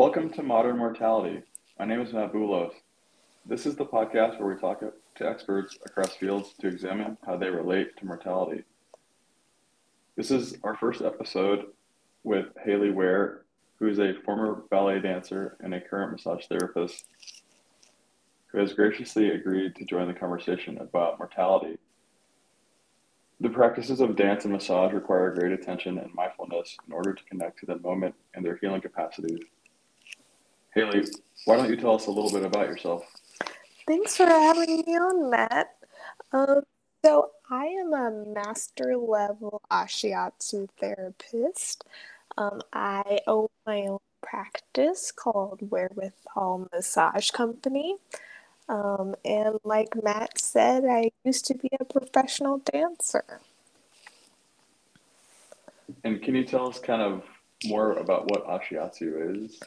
Welcome to Modern Mortality. My name is Matt Boulos. This is the podcast where we talk to experts across fields to examine how they relate to mortality. This is our first episode with Hayley Ware, who is a former ballet dancer and a current massage therapist who has graciously agreed to join the conversation about mortality. The practices of dance and massage require great attention and mindfulness in order to connect to the moment and their healing capacities. Hayley, why don't you tell us a little bit about yourself? Thanks for having me on, Matt. Um, so, I am a master level Ashiatsu therapist. Um, I own my own practice called Wherewithal Massage Company. Um, and like Matt said, I used to be a professional dancer. And can you tell us kind of more about what Ashiatsu is?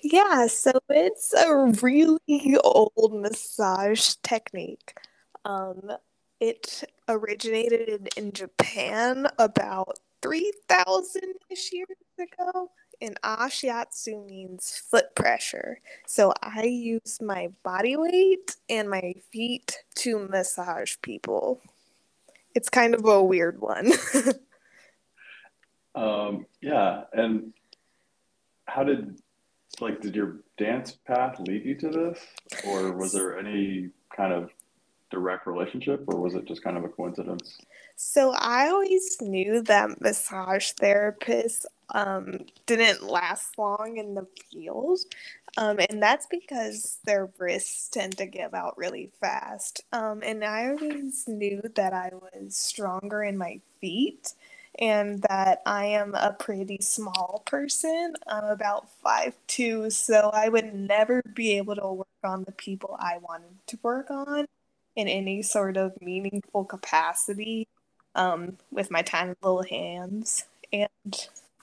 Yeah, so it's a really old massage technique. Um, it originated in, Japan about 3,000 ish years ago. And ashiatsu means foot pressure. So I use my body weight and my feet to massage people. It's kind of a weird one. um, yeah. And how did, like, did your dance path lead you to this? Or was there any kind of direct relationship or was it just kind of a coincidence? So I always knew that massage therapists um, didn't last long in the field. Um, and that's because their wrists tend to give out really fast. Um, and I always knew that I was stronger in my feet and that I am a pretty small person. I'm about five two, so I would never be able to work on the people I wanted to work on in any sort of meaningful capacity um, with my tiny little hands. And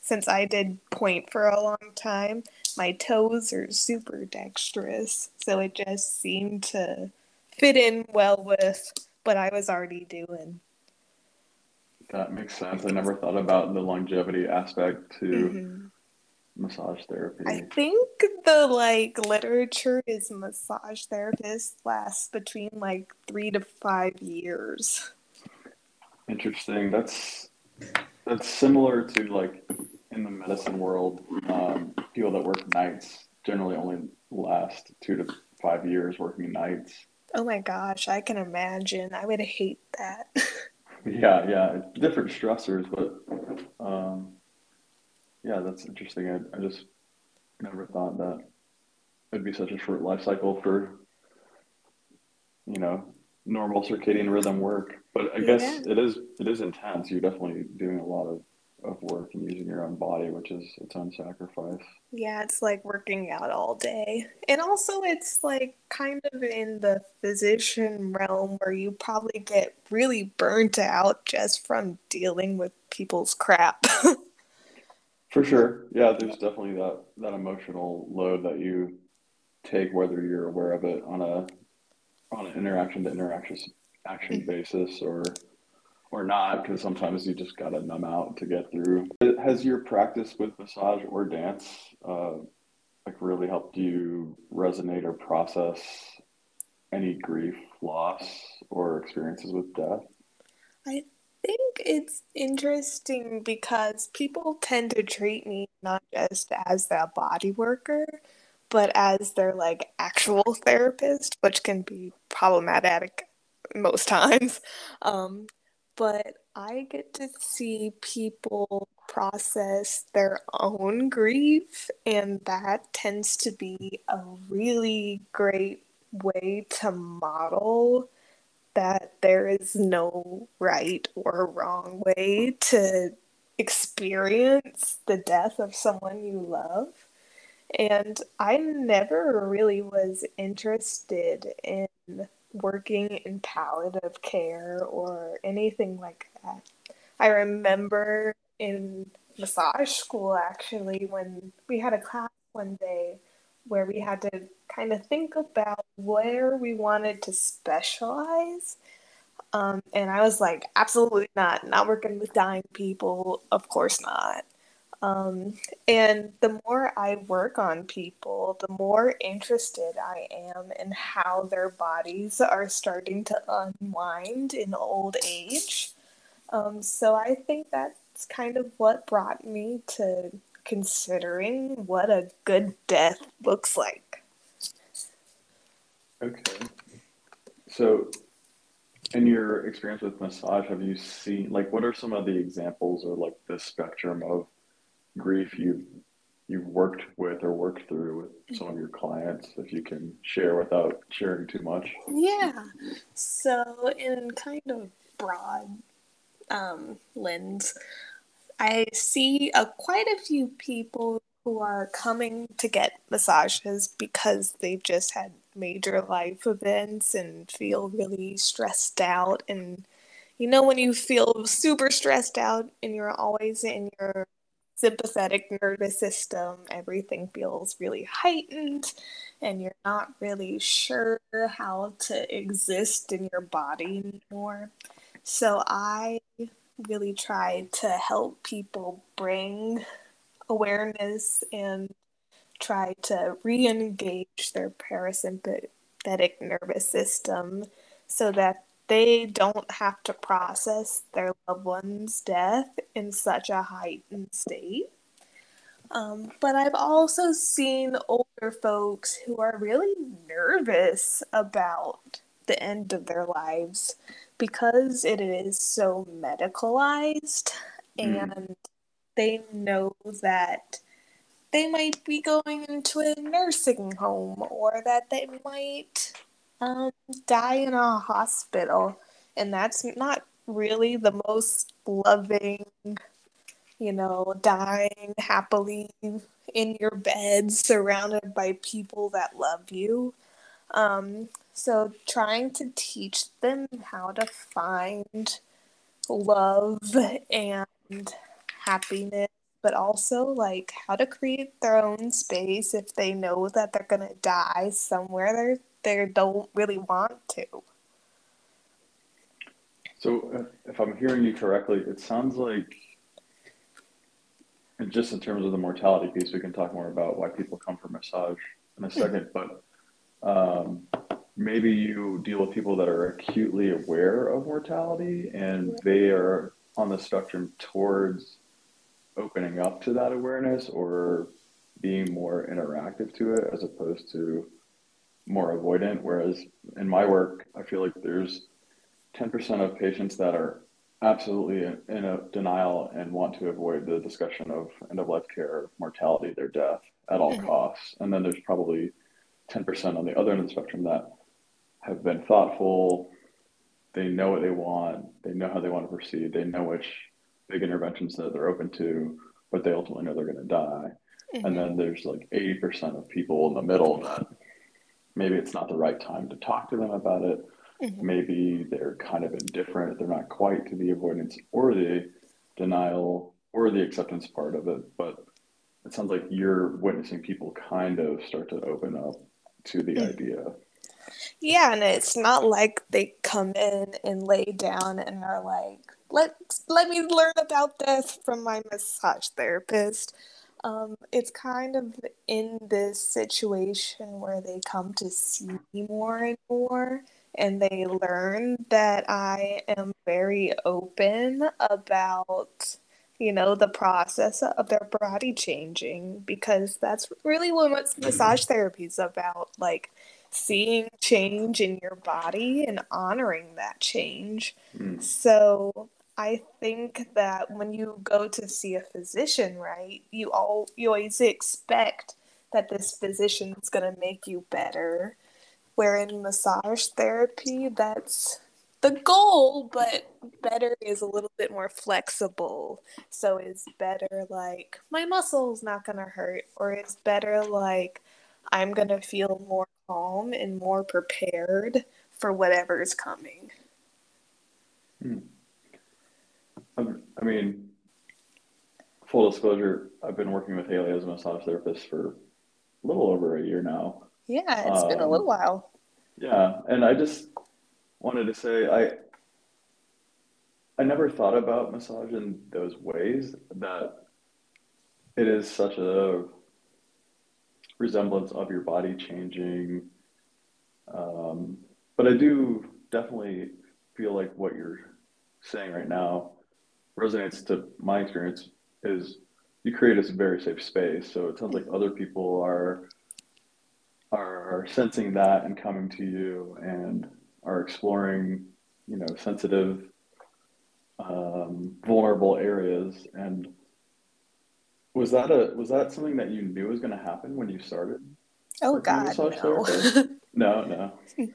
since I did pointe for a long time, my toes are super dexterous. So it just seemed to fit in well with what I was already doing. That makes sense. I never thought about the longevity aspect to mm-hmm. massage therapy. I think the like literature is massage therapists last between like three to five years. Interesting. That's that's similar to like in the medicine world, um, people that work nights generally only last two to five years working nights. Oh my gosh, I can imagine. I would hate that. yeah, yeah, different stressors, but um, yeah, that's interesting. I, I just never thought that it'd be such a short life cycle for you know normal circadian rhythm work. But I guess it is it is intense. You're definitely doing a lot of of work and using your own body, which is its own sacrifice. Yeah, it's like working out all day. And also, it's like kind of in the physician realm where you probably get really burnt out just from dealing with people's crap. For sure. Yeah, there's definitely that, that emotional load that you take, whether you're aware of it on a on an interaction to interaction action mm. basis or or not because sometimes you just gotta numb out to get through. Has your practice with massage or dance uh, like really helped you resonate or process any grief loss or experiences with death? I think it's interesting because people tend to treat me not just as a body worker but as their like actual therapist which can be problematic most times. Um, but I get to see people process their own grief, and that tends to be a really great way to model that there is no right or wrong way to experience the death of someone you love. And I never really was interested in working in palliative care or anything like that. I remember in massage school actually when we had a class one day where we had to kind of think about where we wanted to specialize. Um, and I was like, absolutely not, not working with dying people, of course not. Um, and the more I work on people, the more interested I am in how their bodies are starting to unwind in old age. Um, so I think that's kind of what brought me to considering what a good death looks like. Okay. So, in your experience with massage, have you seen, like, what are some of the examples or like the spectrum of grief you've you've worked with or worked through with some of your clients if you can share without sharing too much? Yeah. So in kind of broad um, lens i see a, quite a few people who are coming to get massages because they've just had major life events and feel really stressed out. And you know when you feel super stressed out and you're always in your sympathetic nervous system, everything feels really heightened, and you're not really sure how to exist in your body anymore. So, I really try to help people bring awareness and try to re engage their parasympathetic nervous system so that they don't have to process their loved one's death in such a heightened state. Um, but I've also seen older folks who are really nervous about the end of their lives because it is so medicalized mm. and they know that they might be going into a nursing home or that they might um, die in a hospital, and that's not really the most loving, you know, dying happily in your bed surrounded by people that love you. Um, so trying to teach them how to find love and happiness but also like how to create their own space if they know that they're gonna die somewhere they don't really want to. So, uh, if I'm hearing you correctly, it sounds like, and just in terms of the mortality piece, we can talk more about why people come for massage in a second. but um, maybe you deal with people that are acutely aware of mortality and they are on the spectrum towards opening up to that awareness or being more interactive to it as opposed to more avoidant. Whereas in my work, I feel like there's 10% of patients that are absolutely in a denial and want to avoid the discussion of end of life care, mortality, their death at all mm-hmm. costs. And then there's probably 10% on the other end of the spectrum that have been thoughtful. They know what they want. They know how they want to proceed. They know which big interventions that they're open to, but they ultimately know they're going to die. Mm-hmm. And then there's like 80% of people in the middle that maybe it's not the right time to talk to them about it. Mm-hmm. Maybe they're kind of indifferent. They're not quite to the avoidance or the denial or the acceptance part of it. But it sounds like you're witnessing people kind of start to open up to the mm-hmm. idea. Yeah, and it's not like they come in and lay down and are like, "Let let me learn about this from my massage therapist." Um, it's kind of in this situation where they come to see me more and more, and they learn that I am very open about, you know, the process of their body changing because that's really what massage therapy is about. Like, seeing change in your body and honoring that change. Mm. So I think that when you go to see a physician, right, you all you always expect that this physician is going to make you better. Where in massage therapy, that's the goal, but better is a little bit more flexible. So is better like my muscles not going to hurt, or is better like I'm going to feel more calm and more prepared for whatever is coming. Hmm. I mean, full disclosure, I've been working with Hayley as a massage therapist for a little over a year now. Yeah, it's um, been a little um, while. Yeah, and I just wanted to say I I never thought about massage in those ways that it is such a resemblance of your body changing. Um, but I do definitely feel like what you're saying right now resonates to my experience is you create a very safe space. So it sounds like other people are are sensing that and coming to you and are exploring, you know, sensitive, um, vulnerable areas. And was that a was that something that you knew was going to happen when you started? Oh God, no. no, no.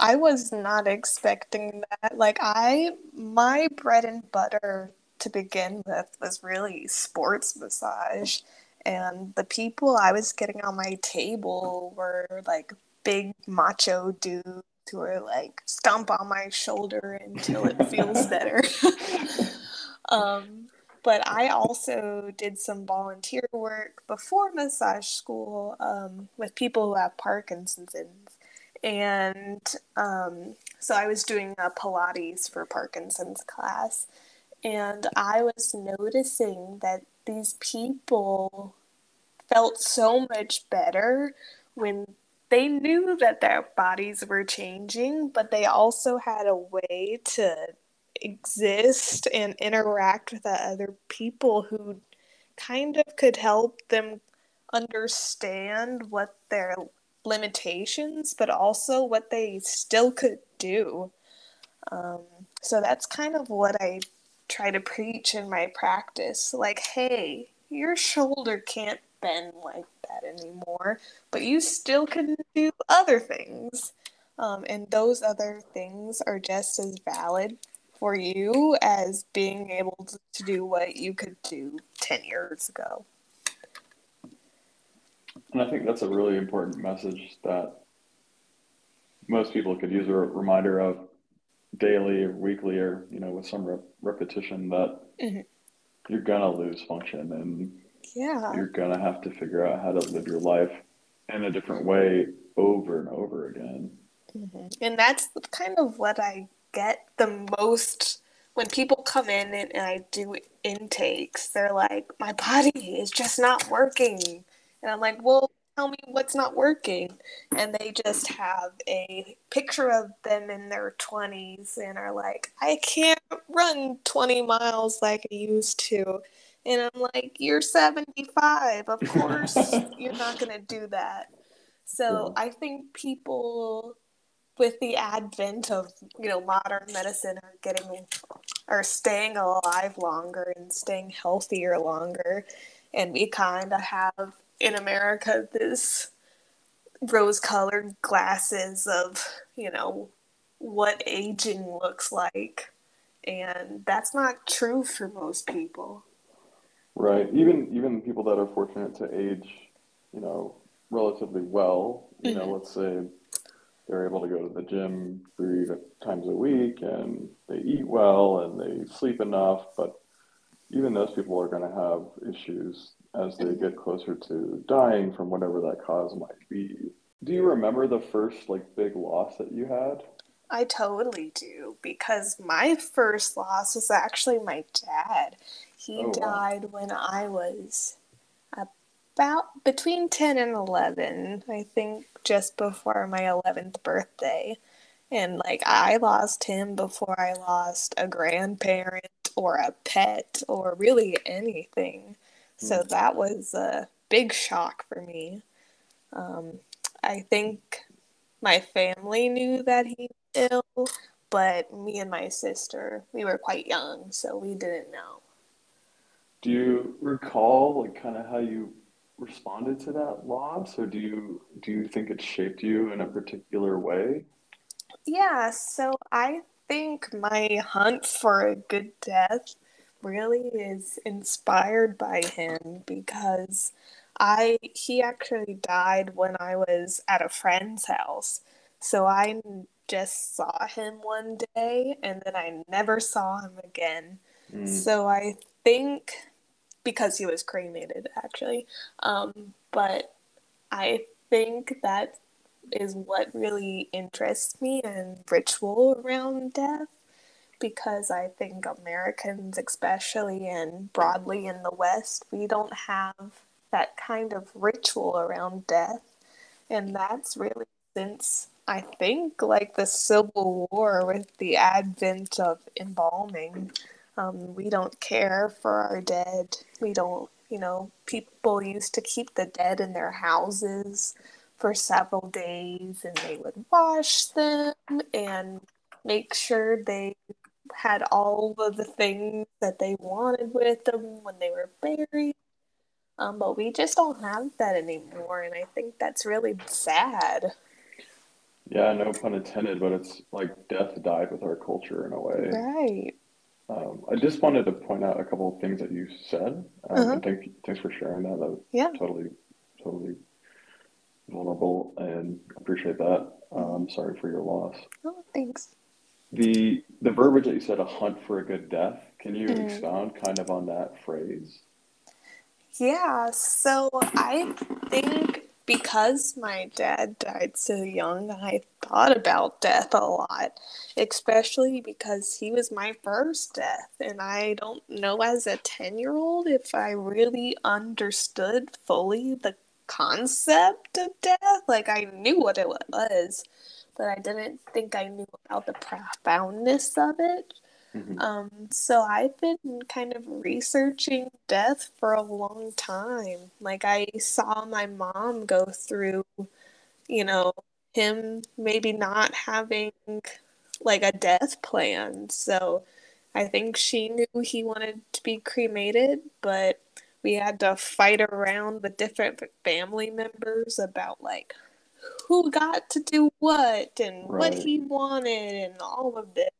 I was not expecting that. Like I, my bread and butter to begin with was really sports massage. And the people I was getting on my table were like big macho dudes who were like stomp on my shoulder until it feels better. um, but I also did some volunteer work before massage school um, with people who have Parkinson's. And um, so I was doing a Pilates for Parkinson's class. And I was noticing that these people felt so much better when they knew that their bodies were changing, but they also had a way to exist and interact with other people who kind of could help them understand what their limitations, but also what they still could do. Um, so that's kind of what I try to preach in my practice. Like, hey, your shoulder can't bend like that anymore, but you still can do other things. Um, and those other things are just as valid for you as being able to do what you could do 10 years ago. And I think that's a really important message that most people could use a reminder of daily or weekly or, you know, with some rep- repetition that mm-hmm. you're going to lose function and yeah. you're going to have to figure out how to live your life in a different way over and over again. Mm-hmm. And that's kind of what I get the most when people come in and, and I do intakes. They're like, my body is just not working. And I'm like, well, tell me what's not working. And they just have a picture of them in their 20s and are like, I can't run 20 miles like I used to. And I'm like, you're 75. Of course, you're not going to do that. So I think people with the advent of you know modern medicine are getting are staying alive longer and staying healthier longer and we kind of have in america this rose colored glasses of you know what aging looks like and that's not true for most people right even even people that are fortunate to age you know relatively well you mm-hmm. know let's say they're able to go to the gym three times a week and they eat well and they sleep enough. But even those people are going to have issues as they get closer to dying from whatever that cause might be. Do you remember the first like big loss that you had? I totally do because my first loss was actually my dad. He oh, died wow. when I was about between 10 and 11, I think just before my 11th birthday. And like I lost him before I lost a grandparent or a pet or really anything. So mm. that was a big shock for me. Um, I think my family knew that he was ill, but me and my sister, we were quite young, so we didn't know. Do you recall like kind of how you responded to that loss or do you do you think it shaped you in a particular way yeah so i think my hunt for a good death really is inspired by him because i he actually died when i was at a friend's house so i just saw him one day and then i never saw him again mm. so i think because he was cremated actually. Um, but I think that is what really interests me in ritual around death because I think Americans, especially and broadly in the West, we don't have that kind of ritual around death. And that's really since I think like the Civil War with the advent of embalming. Um, we don't care for our dead. We don't, you know, people used to keep the dead in their houses for several days and they would wash them and make sure they had all of the things that they wanted with them when they were buried. Um, but we just don't have that anymore, and I think that's really sad. Yeah, no pun intended, but it's like death died with our culture in a way. Right. Um, I just wanted to point out a couple of things that you said. Um, Uh-huh. thank, thanks for sharing that. That was Yeah. totally, totally vulnerable and appreciate that. Um, sorry for your loss. Oh, thanks. The the verbiage that you said, a hunt for a good death, can you Mhm. expound kind of on that phrase? Yeah, so I think because my dad died so young, I thought about death a lot, especially because he was my first death. And I don't know as a 10 year old if I really understood fully the concept of death. Like, I knew what it was, but I didn't think I knew about the profoundness of it. Mhm. Um, so I've been kind of researching death for a long time. Like I saw my mom go through, you know, him maybe not having like a death plan. So I think she knew he wanted to be cremated, but we had to fight around with different family members about like who got to do what and what he wanted and all of this.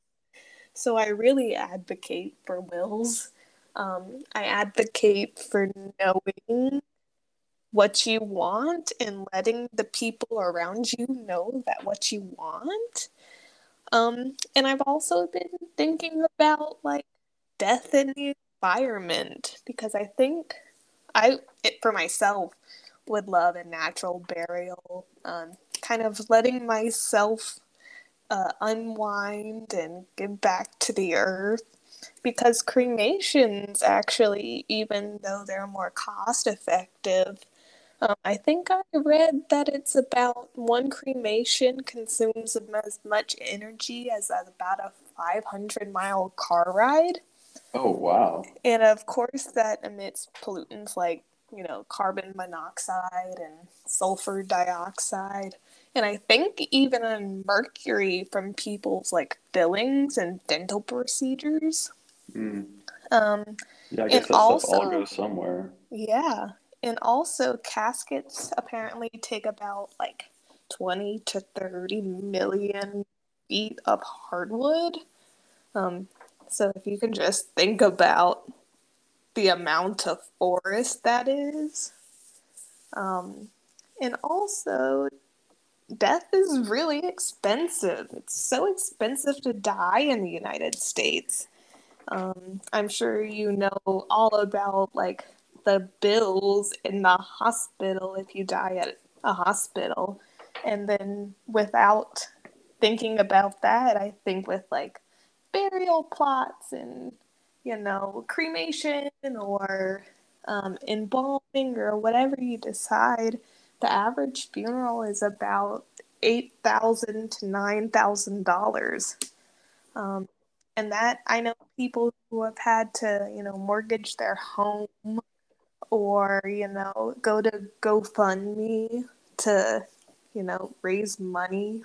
So I really advocate for wills. Um, I advocate for knowing what you want and letting the people around you know that what you want. Um, and I've also been thinking about like death in the environment because I think I, it, for myself, would love a natural burial. Um, kind of letting myself uh, unwind and give back to the earth because cremations actually even though they're more cost effective um, i think i read that it's about one cremation consumes as much energy as about a 500 mile car ride Oh, wow. and of course that emits pollutants like you know carbon monoxide and sulfur dioxide and I think even on mercury from people's like fillings and dental procedures. Mm. Um, Yeah, I guess that stuff all goes somewhere. yeah. And also caskets apparently take about like 20 to 30 million feet of hardwood. Um, so if you can just think about the amount of forest that is. Um, and also death is really expensive. It's so expensive to die in the United States. Um, I'm sure you know all about like the bills in the hospital if you die at a hospital. And then without thinking about that, I think with like burial plots and you know cremation or um, embalming or whatever you decide, the average funeral is about eight thousand to nine thousand dollars. Um, and that I know people who have had to, you know, mortgage their home or, you know, go to GoFundMe to, you know, raise money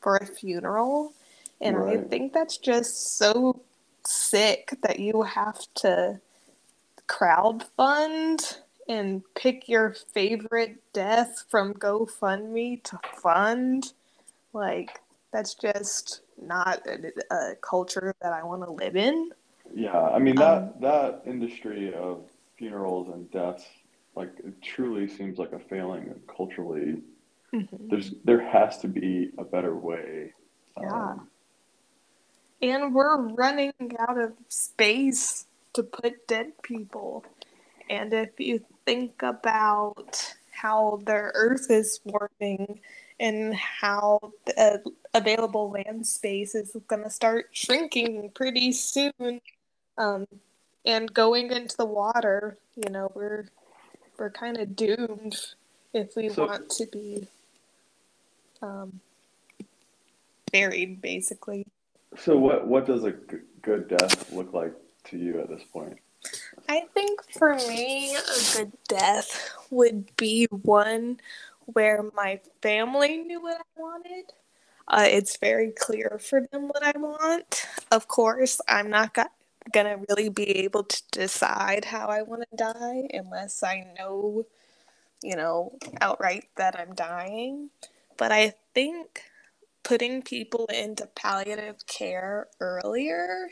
for a funeral. And I think that's just so sick that you have to crowdfund and pick your favorite death from GoFundMe to fund. Like, that's just not a, a culture that I want to live in. Yeah, I mean that Um, that industry of funerals and deaths, like it truly seems like a failing culturally. There's there has to be a better way. Yeah. Um, And we're running out of space to put dead people. And if you think about how the earth is warming and how the available land space is going to start shrinking pretty soon. Um, and going into the water, you know, we're we're kind of doomed if we so, want to be um, buried, basically. So, what what does a good death look like to you at this point? I think for me, a good death would be one where my family knew what I wanted. Uh, it's very clear for them what I want. Of course, I'm not got, gonna really be able to decide how I want to die unless I know, you know, outright that I'm dying. But I think putting people into palliative care earlier,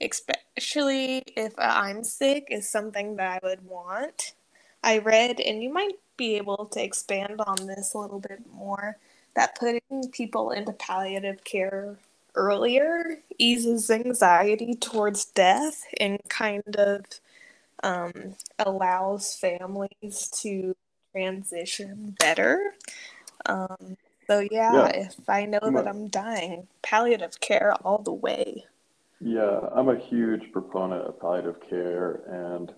especially if I'm sick, is something that I would want. I read, and you might be able to expand on this a little bit more, that putting people into palliative care earlier eases anxiety towards death and kind of um, allows families to transition better. Um, so yeah, yeah, if I know that I'm dying, palliative care all the way. Yeah, I'm a huge proponent of palliative care, and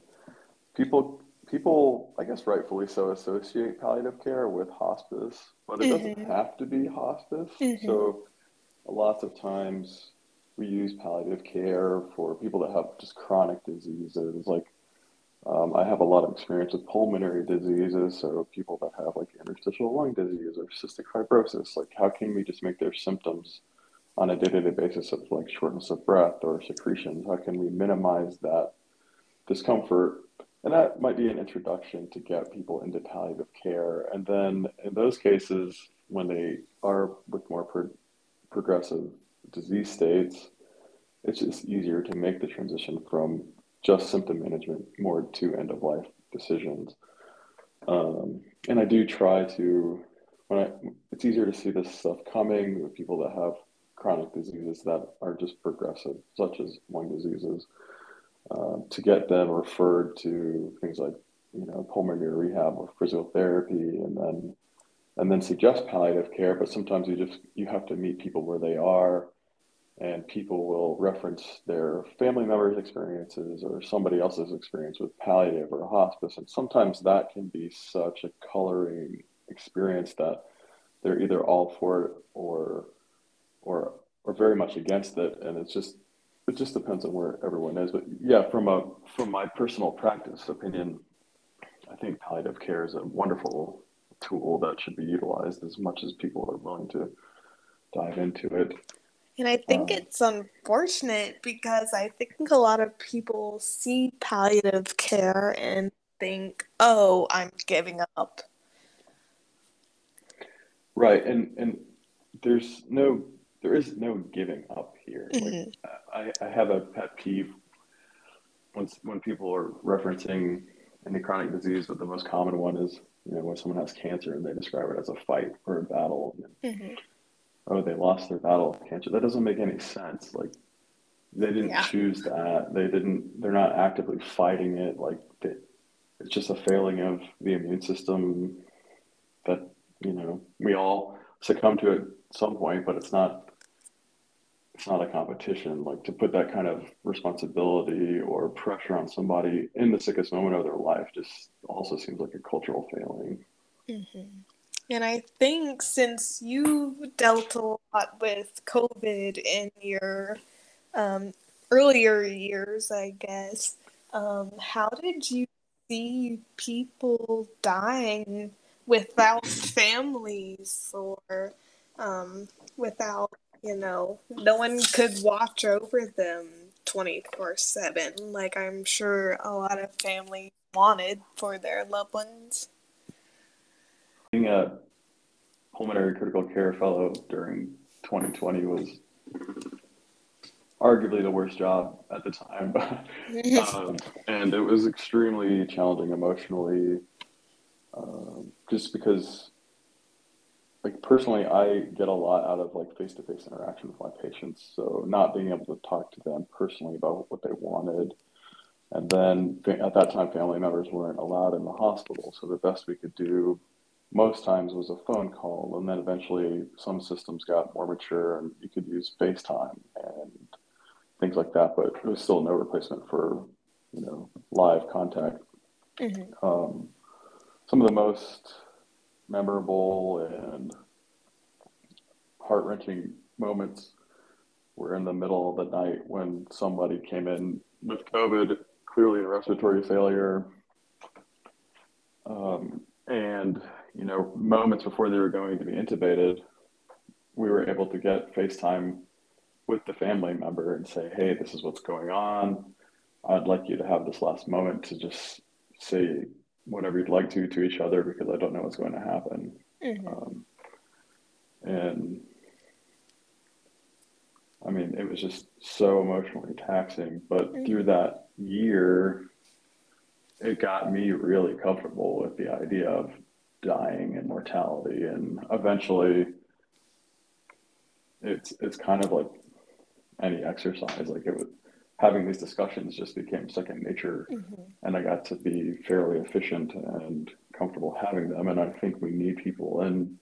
people people, I guess rightfully so, associate palliative care with hospice, but it mm-hmm. doesn't have to be hospice. Mm-hmm. So lots of times we use palliative care for people that have just chronic diseases like um, I have a lot of experience with pulmonary diseases, so people that have like interstitial lung disease or cystic fibrosis, like how can we just make their symptoms on a day-to-day basis of like shortness of breath or secretions? How can we minimize that discomfort? And that might be an introduction to get people into palliative care. And then in those cases, when they are with more pro- progressive disease states, it's just easier to make the transition from just symptom management more to end of life decisions. Um, and I do try to, when I, it's easier to see this stuff coming with people that have chronic diseases that are just progressive, such as lung diseases, uh, to get them referred to things like, you know, pulmonary rehab or physiotherapy, and then and then suggest palliative care. But sometimes you just you have to meet people where they are and people will reference their family members' experiences or somebody else's experience with palliative or hospice. And sometimes that can be such a coloring experience that they're either all for it or or or very much against it. And it's just it just depends on where everyone is. But yeah, from a from my personal practice opinion, I think palliative care is a wonderful tool that should be utilized as much as people are willing to dive into it. And I think um, it's unfortunate because I think a lot of people see palliative care and think, "Oh, I'm giving up." Right, and and there's no there is no giving up here. Mm-hmm. Like, I, I have a pet peeve when when people are referencing any chronic disease, but the most common one is you know when someone has cancer and they describe it as a fight or a battle. Mm-hmm oh, they lost their battle of cancer. That doesn't make any sense. Like they didn't yeah. choose that. They didn't. They're not actively fighting it. Like they, it's just a failing of the immune system that you know we all succumb to at some point, but it's not. It's not a competition. Like to put that kind of responsibility or pressure on somebody in the sickest moment of their life just also seems like a cultural failing. Mm-hmm. And I think since you dealt a lot with COVID in your um, earlier years, I guess, um, how did you see people dying without families or um, without, you know, no one could watch over them 24 7, like I'm sure a lot of families wanted for their loved ones? Being a pulmonary critical care fellow during 2020 was arguably the worst job at the time, um, and it was extremely challenging emotionally, um, just because, like personally, I get a lot out of like face-to-face interaction with my patients. So not being able to talk to them personally about what they wanted, and then at that time, family members weren't allowed in the hospital. So the best we could do most times was a phone call, and then eventually some systems got more mature and you could use FaceTime and things like that. But it was still no replacement for you know live contact. Mm-hmm. Um, some of the most memorable and heart wrenching moments were in the middle of the night when somebody came in with COVID, clearly a respiratory failure. Um, and you know, moments before they were going to be intubated, we were able to get FaceTime with the family member and say, "Hey, this is what's going on. I'd like you to have this last moment to just say whatever you'd like to to each other because I don't know what's going to happen." Mm-hmm. Um, and I mean, it was just so emotionally taxing. But mm-hmm. through that year, it got me really comfortable with the idea of dying and mortality and eventually it's it's kind of like any exercise like it was having these discussions just became second nature. Mm-hmm. and i got to be fairly efficient and comfortable having them. And i think we need people in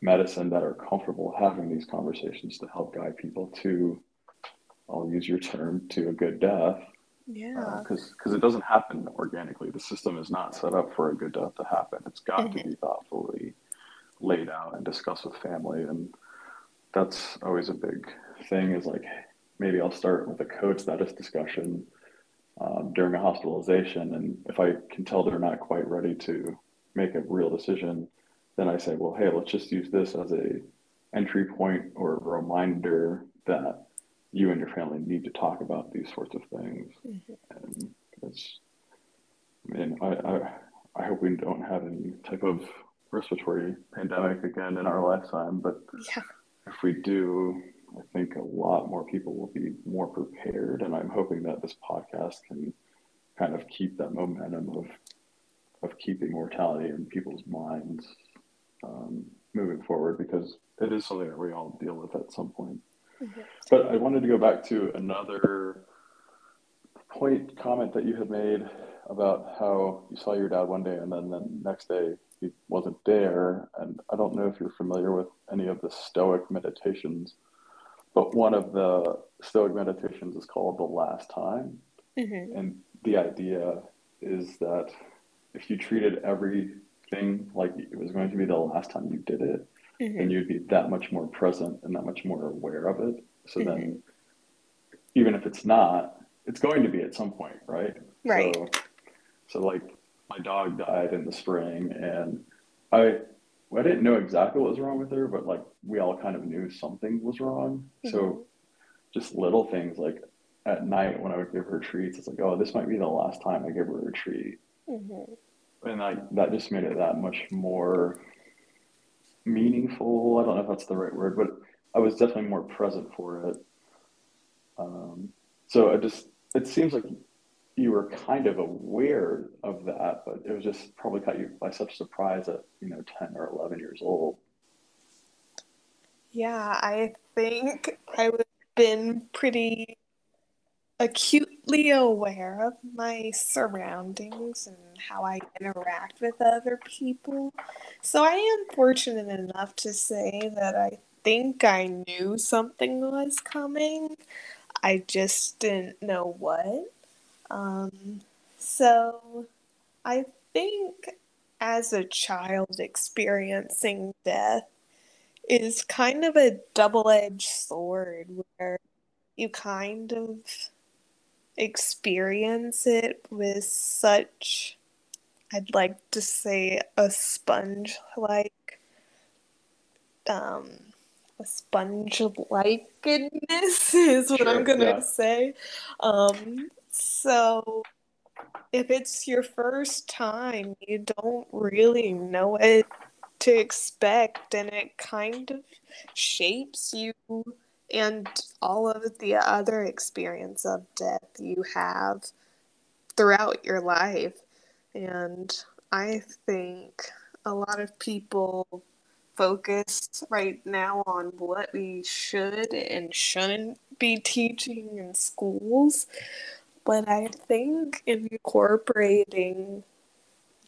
medicine that are comfortable having these conversations to help guide people to i'll use your term to a good death yeah. Because uh, because it doesn't happen organically. The system is not set up for a good death to happen. It's got mm-hmm. to be thoughtfully laid out and discussed with family. And that's always a big thing is like, maybe I'll start with a code status discussion um, during a hospitalization. And if I can tell they're not quite ready to make a real decision, then I say, well, hey, let's just use this as a entry point or a reminder that you and your family need to talk about these sorts of things. Mm-hmm. And I mean, I, I, I hope we don't have any type of respiratory pandemic again in our lifetime, but yeah. if we do, I think a lot more people will be more prepared. And I'm hoping that this podcast can kind of keep that momentum of, of keeping mortality in people's minds um, moving forward because it is something that we all deal with at some point. Mm-hmm. But I wanted to go back to another point comment that you had made about how you saw your dad one day and then the next day he wasn't there. And I don't know if you're familiar with any of the Stoic meditations, but one of the Stoic meditations is called The Last Time. Mm-hmm. And the idea is that if you treated everything like it was going to be the last time you did it, mm-hmm. and you'd be that much more present and that much more aware of it. So mm-hmm. then, even if it's not, it's going to be at some point, right? Right. So, so like my dog died in the spring, and I I didn't know exactly what was wrong with her, but like we all kind of knew something was wrong. Mm-hmm. So just little things like at night when I would give her treats, it's like, oh, this might be the last time I give her a treat. Mm-hmm. And like that just made it that much more meaningful. I don't know if that's the right word, but I was definitely more present for it. Um, so I just, it seems like you were kind of aware of that, but it was just probably caught you by such surprise at, you know, 10 or 11 years old. Yeah, I think I would have been pretty acutely aware of my surroundings and how I interact with other people. So I am fortunate enough to say that I think I knew something was coming. I just didn't know what. Um, so I think as a child experiencing death is kind of a double edged sword where you kind of experience it with such, I'd like to say, a sponge like, um, a sponge like goodness is what sure, I'm gonna yeah. say. Um, so if it's your first time, you don't really know what to expect, and it kind of shapes you and all of the other experience of death you have throughout your life. And I think a lot of people focus right now on what we should and shouldn't be teaching in schools. But I think incorporating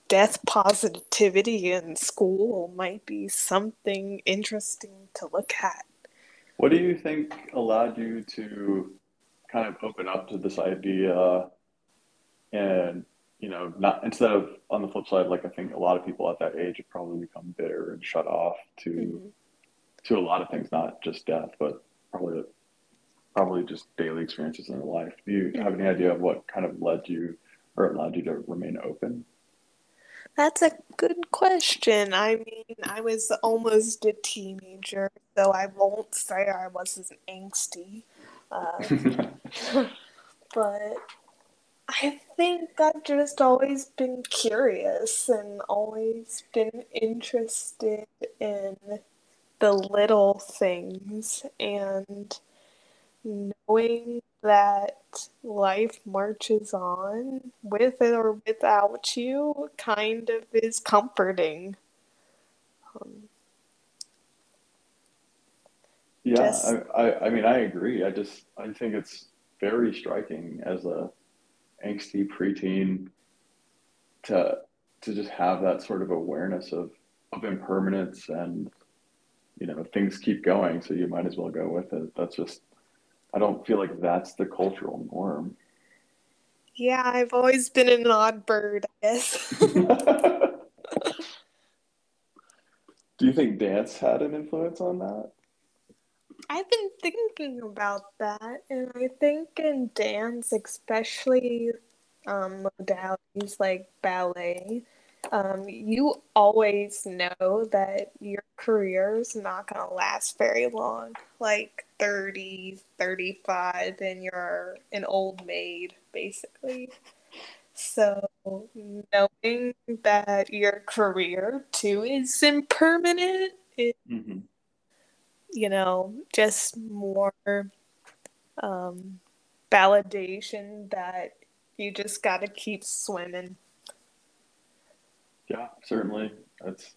death positivity in school might be something interesting to look at. What do you think allowed you to kind of open up to this idea and you know not instead of on the flip side like i think a lot of people at that age have probably become bitter and shut off to mm-hmm. to a lot of things not just death but probably probably just daily experiences in their life. Do you have any idea of what kind of led you or allowed you to remain open that's a good question. I mean, I was almost a teenager, so I won't say I wasn't angsty. Uh, but I think I've just always been curious and always been interested in the little things and knowing that life marches on with or without you kind of is comforting. Um, yeah, just... I, I, I mean, I agree. I just, I think it's very striking as a angsty preteen to to just have that sort of awareness of of impermanence and you know things keep going so you might as well go with it that's just i don't feel like that's the cultural norm. Yeah i've always been an odd bird i guess. Do you think dance had an influence on that? I've been thinking about that, and I think in dance, especially um, modalities like ballet, um, you always know that your career is not going to last very long. Like 30 35 and you're an old maid basically so knowing that your career too is impermanent is mm-hmm you know, just more um, validation that you just got to keep swimming. Yeah, certainly. It's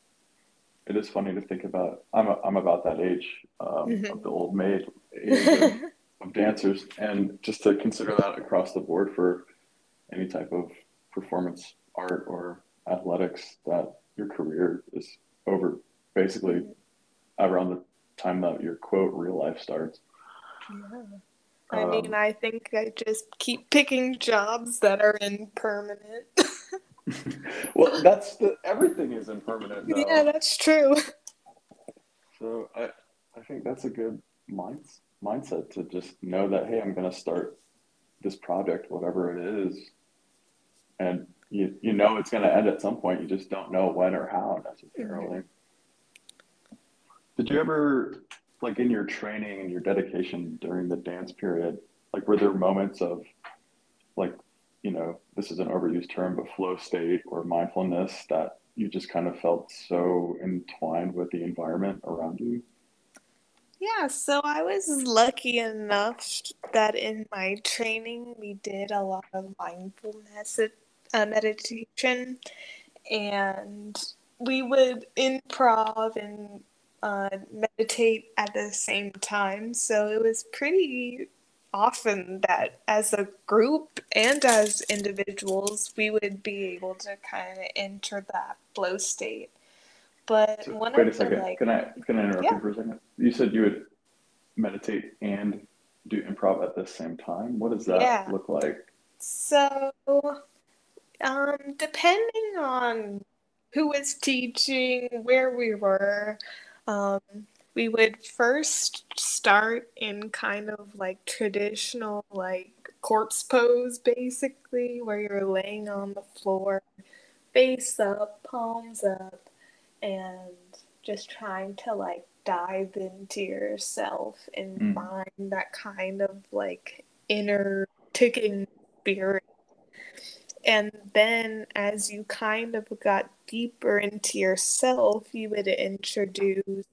it is funny to think about. I'm a, I'm about that age um, mm-hmm. of the old maid age of, of dancers, and just to consider that across the board for any type of performance art or athletics, that your career is over basically mm-hmm. around the time that your quote real life starts. Yeah. I um, mean, I think I just keep picking jobs that are impermanent. well, that's the everything is impermanent. Though. Yeah, that's true. So I, I think that's a good mind, mindset to just know that hey, I'm going to start this project, whatever it is, and you you know it's going to end at some point. You just don't know when or how necessarily. Mm-hmm. Did you ever, like in your training and your dedication during the dance period, like were there moments of you know, this is an overused term, but flow state or mindfulness that you just kind of felt so entwined with the environment around you? Yeah, so I was lucky enough that in my training we did a lot of mindfulness uh, meditation and we would improv and uh, meditate at the same time. So it was pretty often that as a group and as individuals, we would be able to kind of enter that flow state. But so, one wait a second. like, can I can I interrupt yeah. you for a second? You said you would meditate and do improv at the same time. What does that yeah. look like? So, um, depending on who was teaching, where we were, um, we would first start in kind of like traditional, like corpse pose, basically, where you're laying on the floor, face up, palms up, and just trying to like dive into yourself and mm. find that kind of like inner ticking spirit and then as you kind of got deeper into yourself, you would introduce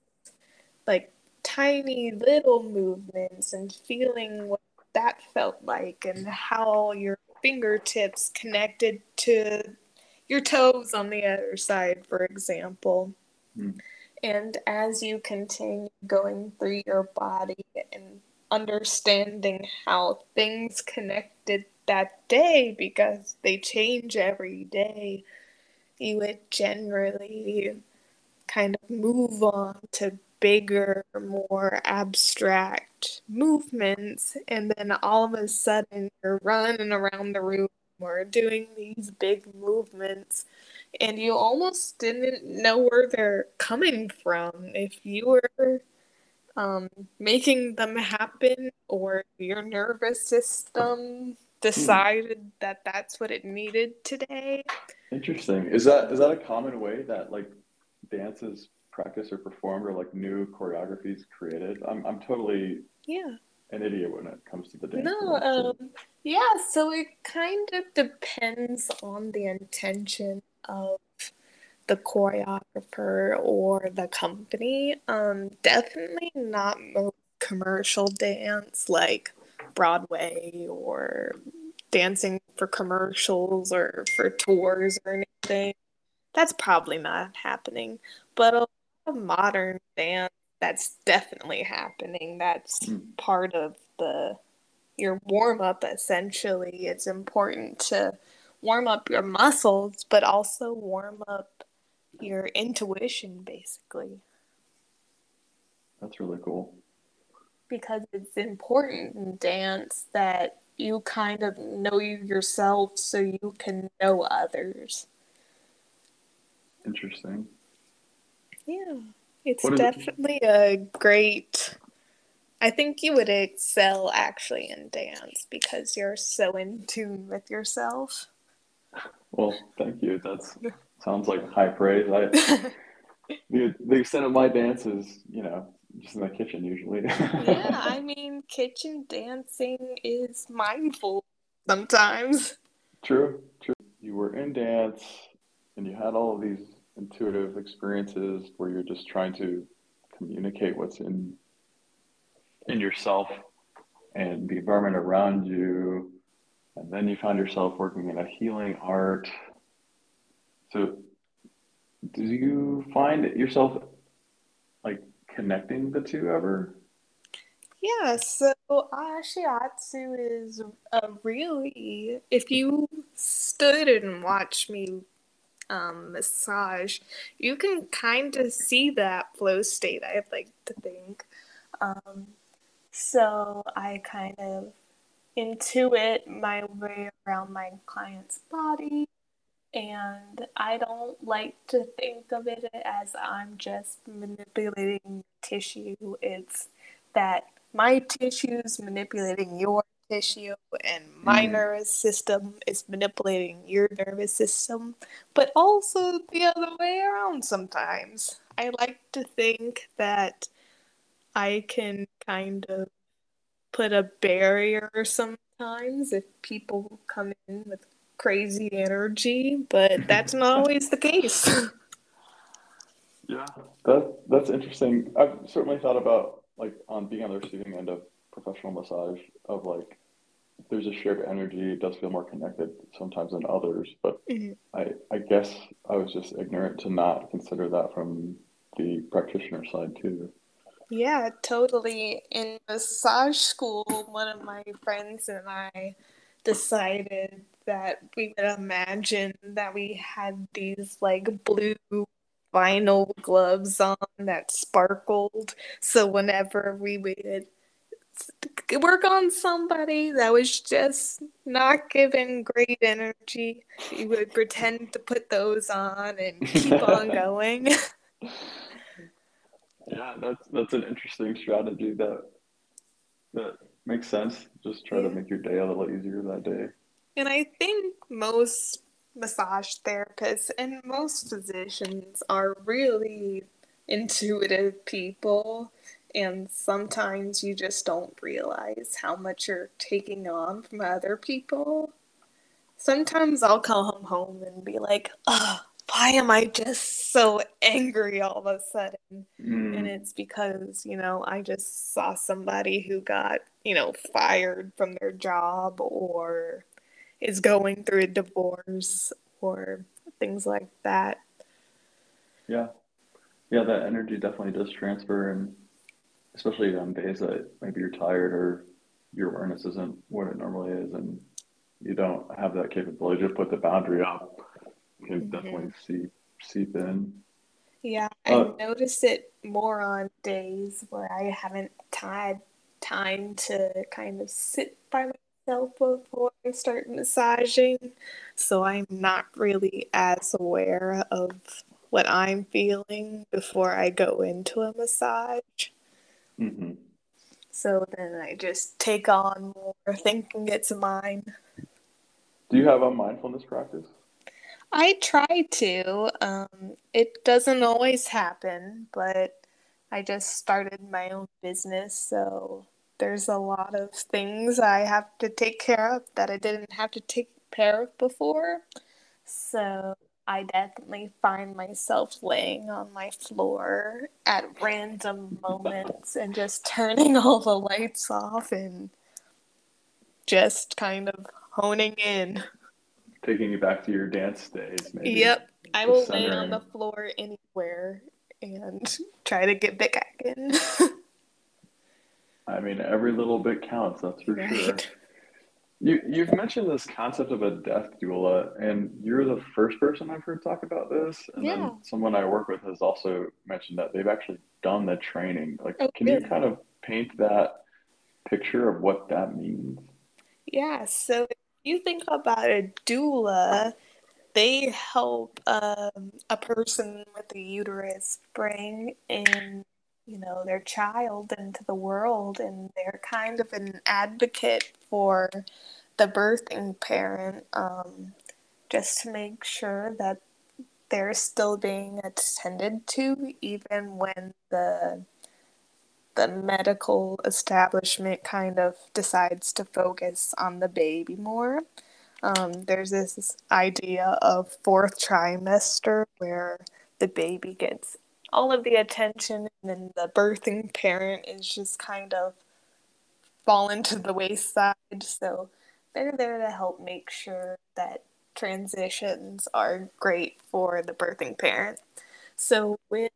like tiny little movements and feeling what that felt like and how your fingertips connected to your toes on the other side, for example. Mm. And as you continue going through your body and understanding how things connected that day because they change every day you would generally kind of move on to bigger, more abstract movements, and then all of a sudden you're running around the room or doing these big movements, and you almost didn't know where they're coming from. If you were um, making them happen, or your nervous system decided that that's what it needed today. Interesting. Is that is that a common way that like dances practiced or performed or like new choreographies created? I'm I'm totally yeah an idiot when it comes to the dance. No, um, yeah. So it kind of depends on the intention of the choreographer or the company. Um, definitely not commercial dance like Broadway or dancing for commercials or for tours or anything. That's probably not happening. But a of modern dance, that's definitely happening. That's mm. part of the your warm up essentially. It's important to warm up your muscles, but also warm up your intuition basically. That's really cool. Because it's important in dance that you kind of know yourself so you can know others. Interesting. Yeah. It's definitely it? a great I think you would excel actually in dance because you're so in tune with yourself. Well, thank you. That's sounds like high praise. I the, the extent of my dance is, you know, just in the kitchen usually. yeah, I mean, kitchen dancing is mindful sometimes. True, true. You were in dance and you had all of these intuitive experiences where you're just trying to communicate what's in in yourself and the environment around you. And then you found yourself working in a healing art. So do you find yourself like connecting the two ever? Yeah so ashiatsu is a really if you stood and watched me um, massage, you can kind of see that flow state, I like to think. Um, so I kind of intuit my way around my client's body. And I don't like to think of it as I'm just manipulating tissue. It's that my tissue is manipulating your tissue and my mm. nervous system is manipulating your nervous system, but also the other way around sometimes. I like to think that I can kind of put a barrier sometimes if people come in with crazy energy, but that's not always the case. yeah, that that's interesting. I've certainly thought about like on being on the receiving end of professional massage of like there's a shared energy. It does feel more connected sometimes than others, but mm-hmm. I I guess I was just ignorant to not consider that from the practitioner side too. Yeah, totally. In massage school, one of my friends and I decided that we would imagine that we had these like blue vinyl gloves on that sparkled. So whenever we would work on somebody that was just not giving great energy, you would pretend to put those on and keep on going. yeah, that's that's an interesting strategy that that makes sense. Just try yeah. to make your day a little easier that day. And I think most massage therapists and most physicians are really intuitive people and sometimes you just don't realize how much you're taking on from other people. Sometimes I'll come home and be like, oh, why am I just so angry all of a sudden? Mm. And it's because, you know, I just saw somebody who got, you know, fired from their job or is going through a divorce or things like that. Yeah. Yeah, that energy definitely does transfer and especially on days that maybe you're tired or your awareness isn't what it normally is and you don't have that capability to put the boundary up can definitely seep seep in. Yeah, I Uh, notice it more on days where I haven't had time to kind of sit by myself before I start massaging. So I'm not really as aware of what I'm feeling before I go into a massage. Hmm So then I just take on more thinking it's mine. Do you have a mindfulness practice? I try to. Um, it doesn't always happen, but I just started my own business, so there's a lot of things I have to take care of that I didn't have to take care of before. So I definitely find myself laying on my floor at random moments and just turning all the lights off and just kind of honing in. Taking you back to your dance days, maybe. Yep, I will lay on the floor anywhere and try to get back in. I mean, every little bit counts, that's for sure. You you've mentioned this concept of a death doula, and you're the first person I've heard talk about this. And Yeah. then someone I work with has also mentioned that they've actually done the training. Like, Oh, can you kind of paint that picture of what that means? Yeah, so if you think about a doula, they help um, a person with a uterus bring in, you know, their child into the world, and they're kind of an advocate for the birthing parent, um, just to make sure that they're still being attended to, even when the the medical establishment kind of decides to focus on the baby more. Um, there's this idea of fourth trimester where the baby gets all of the attention and the birthing parent is just kind of fallen to the wayside. So they're there to help make sure that transitions are great for the birthing parent. So with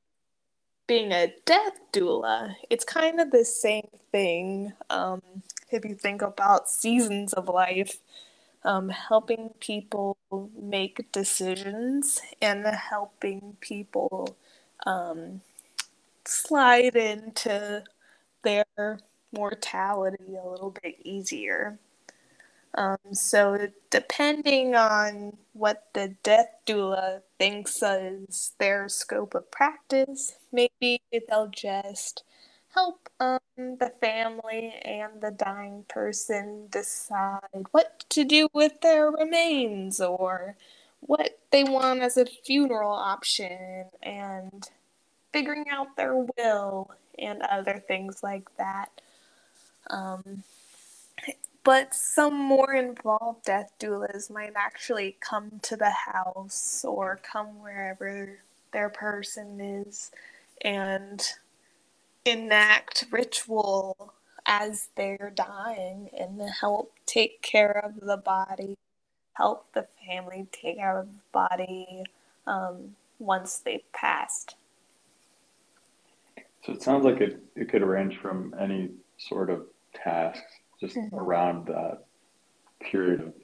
being a death doula, it's kind of the same thing. Um, if you think about seasons of life, um, helping people make decisions and helping people um, slide into their mortality a little bit easier. Um, so depending on what the death doula thinks is their scope of practice, maybe they'll just help um, the family and the dying person decide what to do with their remains or what they want as a funeral option and figuring out their will and other things like that. Um, but some more involved death doulas might actually come to the house or come wherever their person is and enact ritual as they're dying and help take care of the body, help the family take care of the body um, once they've passed. So it sounds like it, it could range from any sort of tasks just Mhm. around that period of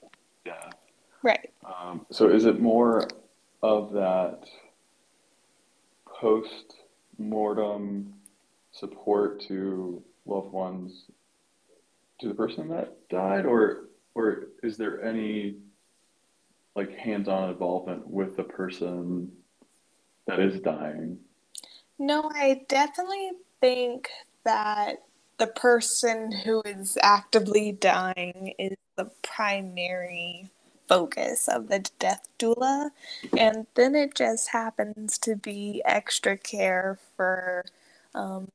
death. Right. Um, so is it more of that post-mortem support to loved ones to the person that died, or or is there any like hands-on involvement with the person that is dying? No, I definitely think that the person who is actively dying is the primary focus of the death doula. And then it just happens to be extra care for um,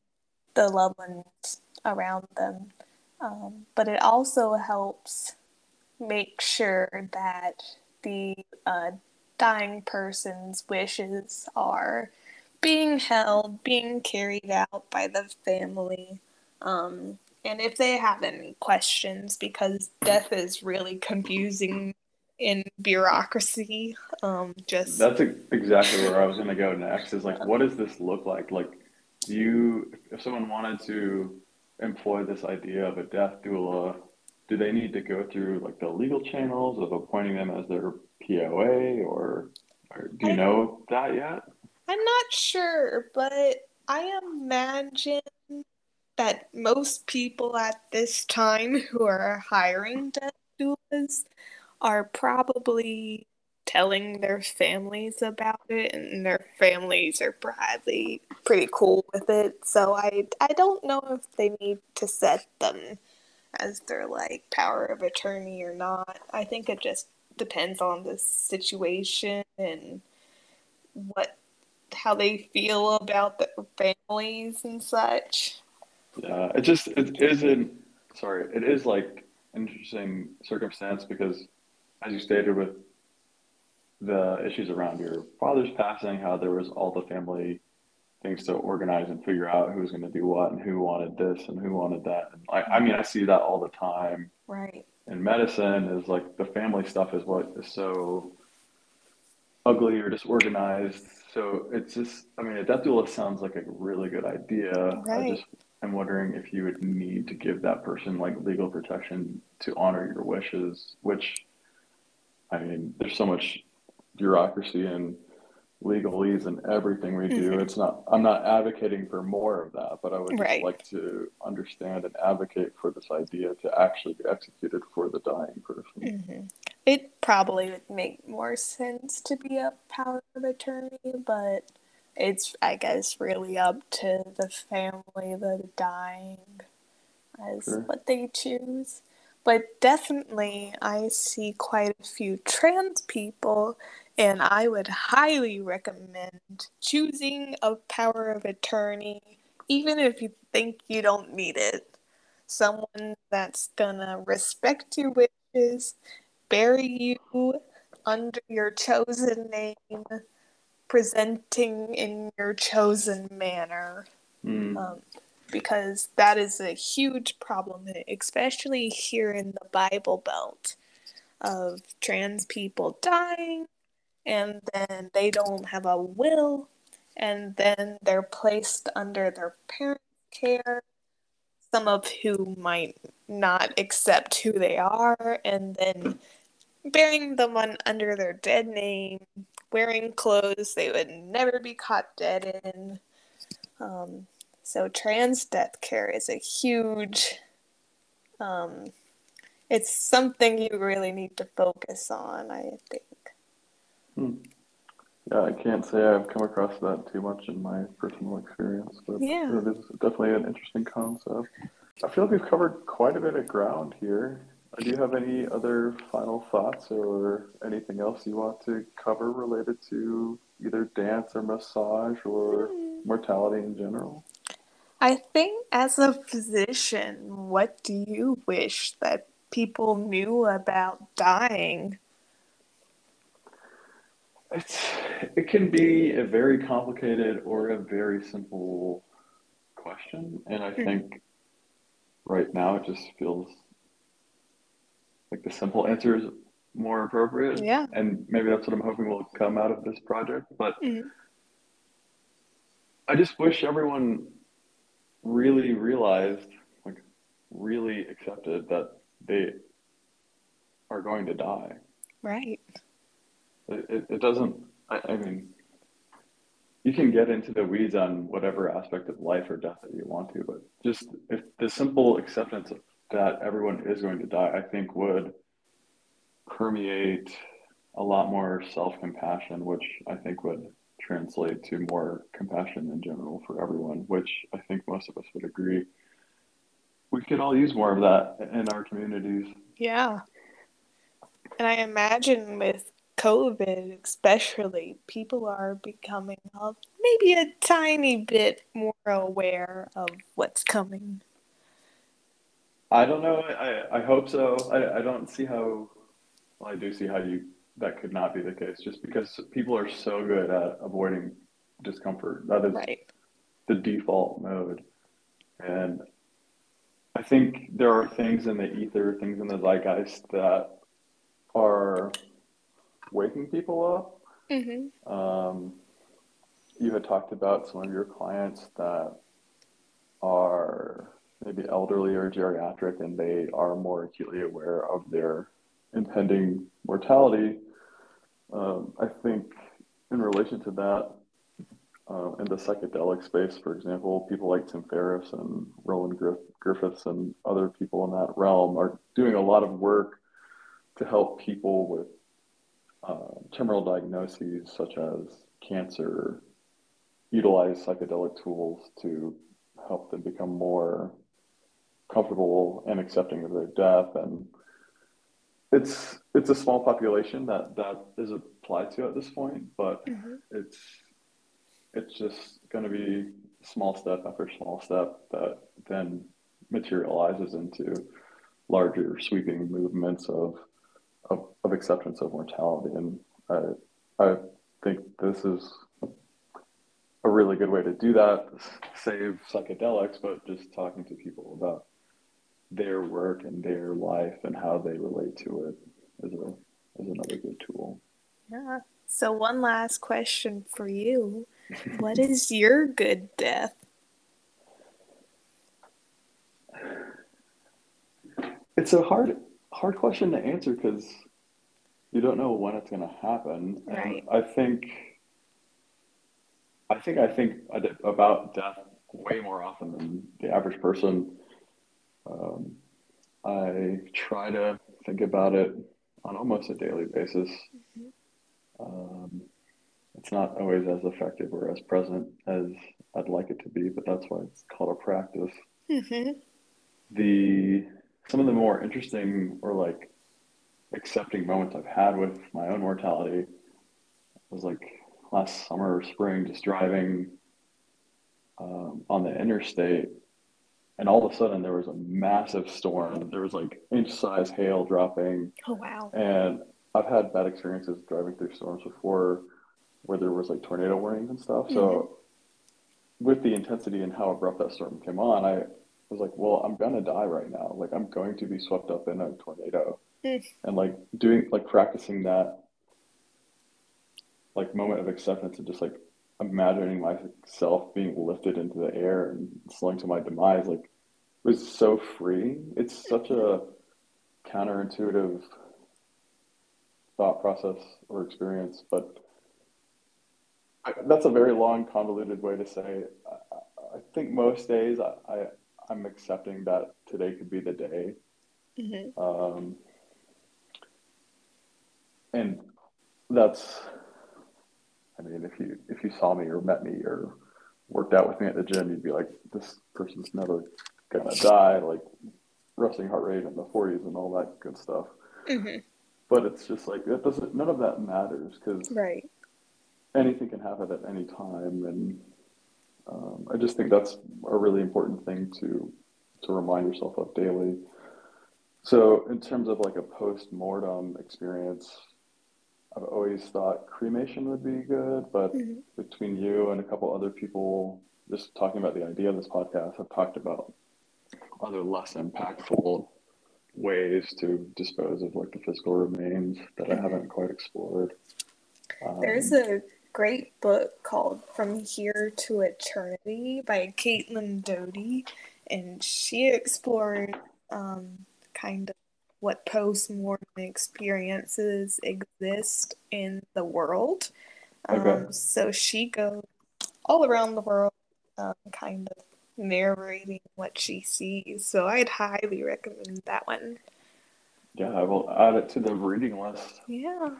the loved ones around them. Um, but it also helps make sure that the uh, dying person's wishes are being held, being carried out by the family. Um, and if they have any questions, because death is really confusing in bureaucracy, um, just That's exactly where I was going to go next. Is like, what does this look like? Like, do you, if someone wanted to employ this idea of a death doula, do they need to go through like the legal channels of appointing them as their POA, or Or do you know that yet? I'm not sure, but I imagine that most people at this time who are hiring death doulas are probably telling their families about it and their families are probably pretty cool with it. So I I don't know if they need to set them as their like power of attorney or not. I think it just depends on the situation and what how they feel about their families and such. Yeah, it just it isn't. Sorry, it is like interesting circumstance because, as you stated, with the issues around your father's passing, how there was all the family things to organize and figure out who was going to do what and who wanted this and who wanted that. And I, I mean, I see that all the time. Right. In medicine, is like the family stuff is what is so ugly or disorganized. So it's just, I mean, a death doula sounds like a really good idea. I Right. just am wondering if you would need to give that person like legal protection to honor your wishes, which, I mean, there's so much bureaucracy and legalese and everything we do. hmm It's not, I'm not advocating for more of that, but I would Right. like to understand and advocate for this idea to actually be executed for the dying person. hmm It probably would make more sense to be a power of attorney, but it's, I guess, really up to the family, the dying, as Sure. what they choose. But definitely, I see quite a few trans people, and I would highly recommend choosing a power of attorney, even if you think you don't need it. Someone that's gonna respect your wishes, bury you under your chosen name, presenting in your chosen manner. Mm, Um, because that is a huge problem, especially here in the Bible Belt, of trans people dying and then they don't have a will and then they're placed under their parents' care, some of who might not accept who they are, and then burying them on, under their dead name, wearing clothes they would never be caught dead in. Um, so trans death care is a huge, um, it's something you really need to focus on, I think. Hmm. Yeah, I can't say I've come across that too much in my personal experience, but Yeah. it is definitely an interesting concept. I feel like we've covered quite a bit of ground here. Do you have any other final thoughts or anything else you want to cover related to either dance or massage or Hmm. mortality in general? I think as a physician, what do you wish that people knew about dying? It's it can be a very complicated or a very simple question, and I Mhm. think right now it just feels like the simple answer is more appropriate, Yeah. and maybe that's what I'm hoping will come out of this project. But Mhm. I just wish everyone really realized, like, really accepted that they are going to die. Right. It, it, doesn't, I, I mean, you can get into the weeds on whatever aspect of life or death that you want to, but just if the simple acceptance that everyone is going to die, I think would permeate a lot more self-compassion, which I think would translate to more compassion in general for everyone, which I think most of us would agree. We could all use more of that in our communities. Yeah. And I imagine with COVID, especially, people are becoming a, maybe a tiny bit more aware of what's coming. I don't know. I, I hope so. I, I don't see how, well, I do see how you that could not be the case just because people are so good at avoiding discomfort. That is Right. the default mode. And I think there are things in the ether, things in the zeitgeist that are waking people up. Mm-hmm. Um, you had talked about some of your clients that are maybe elderly or geriatric and they are more acutely aware of their impending mortality. Um, I think in relation to that, uh, in the psychedelic space, for example, people like Tim Ferriss and Roland Griffiths and other people in that realm are doing a lot of work to help people with uh, terminal diagnoses such as cancer utilize psychedelic tools to help them become more comfortable and accepting of their death and it's it's a small population that that is applied to at this point but mm-hmm. it's it's just going to be small step after small step that then materializes into larger sweeping movements of of, of acceptance of mortality and I I think this is a really good way to do that save psychedelics but just talking to people about their work and their life and how they relate to it is a is another good tool. Yeah. So one last question for you. what is your good death? It's a hard hard question to answer because you don't know when it's going to happen. Right. And I think I think I think about death way more often than the average person. Um, I try to think about it on almost a daily basis. Mm-hmm. Um, it's not always as effective or as present as I'd like it to be, but that's why it's called a practice. Mm-hmm. The some of the more interesting or like accepting moments I've had with my own mortality was like last summer or spring, just driving um, on the interstate and all of a sudden there was a massive storm. There was like inch size hail dropping. Oh wow! And I've had bad experiences driving through storms before, where there was like tornado warnings and stuff. Mm-hmm. So, with the intensity and how abrupt that storm came on, I was like, well, I'm gonna die right now. Like I'm going to be swept up in a tornado, mm. and like doing like practicing that like moment of acceptance and just like imagining myself being lifted into the air and slung to my demise like was so free it's such a counterintuitive thought process or experience but I, that's a very long convoluted way to say I, I think most days I, I i'm accepting that today could be the day mm-hmm. um, and that's I mean, if you if you saw me or met me or worked out with me at the gym, you'd be like, this person's never gonna die. Like resting heart rate in the 40s and all that good stuff. Mm-hmm. But it's just like that doesn't. None of that matters because right. anything can happen at any time, and um, I just think that's a really important thing to to remind yourself of daily. So, in terms of like a post mortem experience, I've always thought cremation would be good, but mm-hmm. between you and a couple other people just talking about the idea of this podcast, I've talked about other less impactful ways to dispose of like the physical remains that mm-hmm. I haven't quite explored. Um, There's a great book called From Here to Eternity by Caitlin Doughty, and she explored um, kind of what post mortem experiences exist in the world. Okay. Um, so she goes all around the world, um, kind of narrating what she sees. So I'd highly recommend that one. Yeah, I will add it to the reading list. Yeah.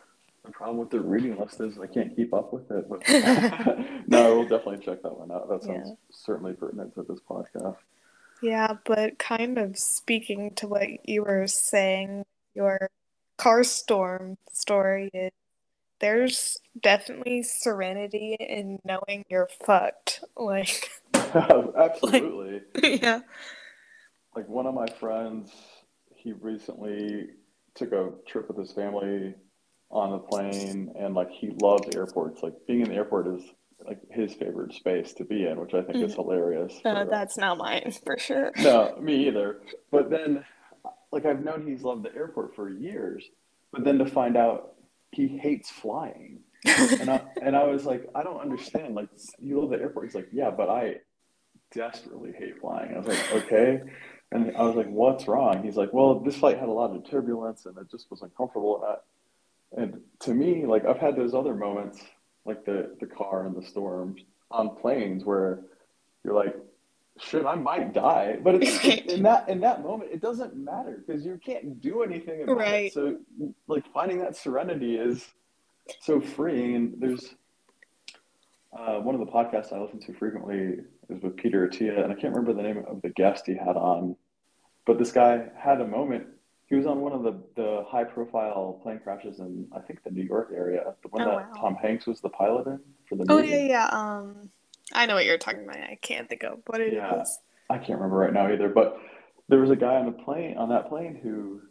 The problem with the reading list is I can't keep up with it. But no, I will definitely check that one out. That sounds yeah. certainly pertinent to this podcast. Yeah, but kind of speaking to what you were saying, your car storm story is there's definitely serenity in knowing you're fucked. Like absolutely. Like, yeah. Like one of my friends, he recently took a trip with his family on the plane and like he loves airports. Like being in the airport is like his favorite space to be in, which I think mm-hmm. is hilarious. Uh, that's not mine for sure. No, me either. But then, like I've known he's loved the airport for years, but then to find out he hates flying, and I and I was like, I don't understand. Like you love the airport. He's like, yeah, but I desperately hate flying. I was like, okay. And I was like, what's wrong? He's like, well, this flight had a lot of turbulence and it just was uncomfortable. And, I, and to me, like I've had those other moments like the the car and the storms on planes where you're like shit i might die. But it's, in that in that moment it doesn't matter because you can't do anything about Right. it so like finding that serenity is so freeing. And there's uh, one of the podcasts i listen to frequently is with peter attia and i can't remember the name of the guest he had on but this guy had a moment he was on one of the, the high profile plane crashes in i think the new york area the one Oh, that wow. tom hanks was the pilot in for the Movie. Oh yeah, yeah. Um, I know what you're talking about. I can't think of what it is. Yeah. I can't remember right now either, but there was a guy on the plane on that plane who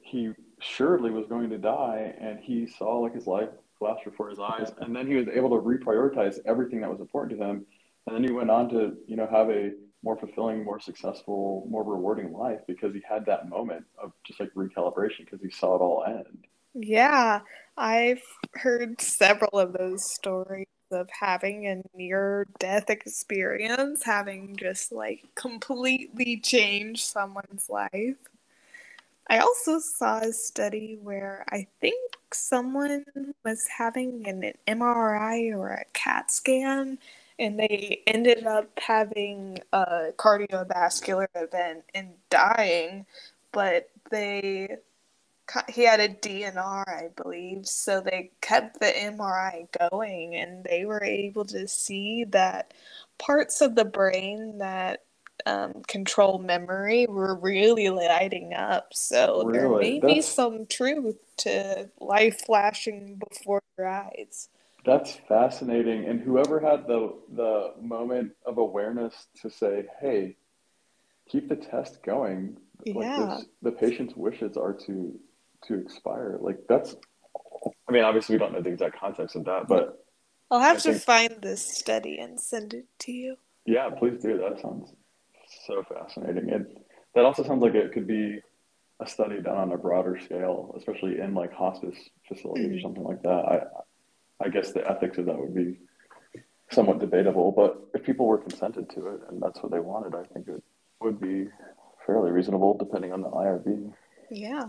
he surely was going to die, and he saw like his life flash before his eyes, and then he was able to reprioritize everything that was important to him, and then he went on to you know have a more fulfilling, more successful, more rewarding life because he had that moment of just like recalibration because he saw it all end. Yeah, I've heard several of those stories of having a near death experience, having just like completely changed someone's life. I also saw a study where I think someone was having an MRI or a CAT scan, and they ended up having a cardiovascular event and dying, but they he had a DNR, I believe, so they kept the MRI going and they were able to see that parts of the brain that um, control memory were really lighting up. So there Really? may be some truth to life flashing before your eyes. That's fascinating. And whoever had the the moment of awareness to say, "Hey, keep the test going," like Yeah. this, the patient's wishes are to to expire. Like that's. I mean, obviously, we don't know the exact context of that, but I'll have I to think- find this study and send it to you. yeah, please do. That sounds so fascinating. It that also sounds like it could be a study done on a broader scale, especially in like hospice facilities or Mhm. something like that. I I guess the ethics of that would be somewhat debatable, but if people were consented to it and that's what they wanted, I think it would be fairly reasonable depending on the IRB. Yeah.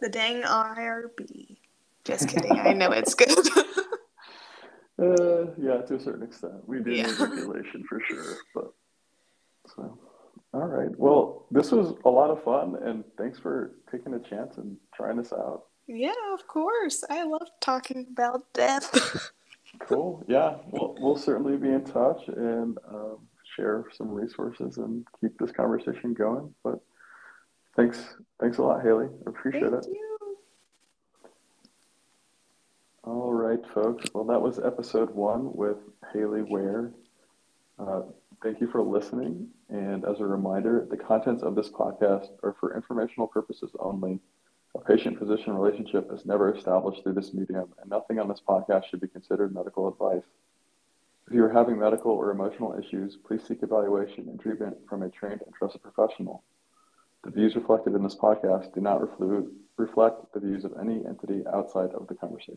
The dang IRB. Just kidding. I know it's good. Uh, yeah, to a certain extent, we do need regulation for sure. But so, all right. Well, this was a lot of fun, and thanks for taking a chance and trying this out. Yeah, of course. I love talking about death. Cool. Yeah. Well, we'll certainly be in touch and um, share some resources and keep this conversation going. But thanks, thanks a lot, Hayley. I appreciate Thank it. you. All right, folks. Well, that was episode one with Hayley Ware. Uh, thank you for listening. And as a reminder, the contents of this podcast are for informational purposes only. A patient physician relationship is never established through this medium, and nothing on this podcast should be considered medical advice. If you are having medical or emotional issues, please seek evaluation and treatment from a trained and trusted professional. The views reflected in this podcast do not reflu- reflect the views of any entity outside of the conversation.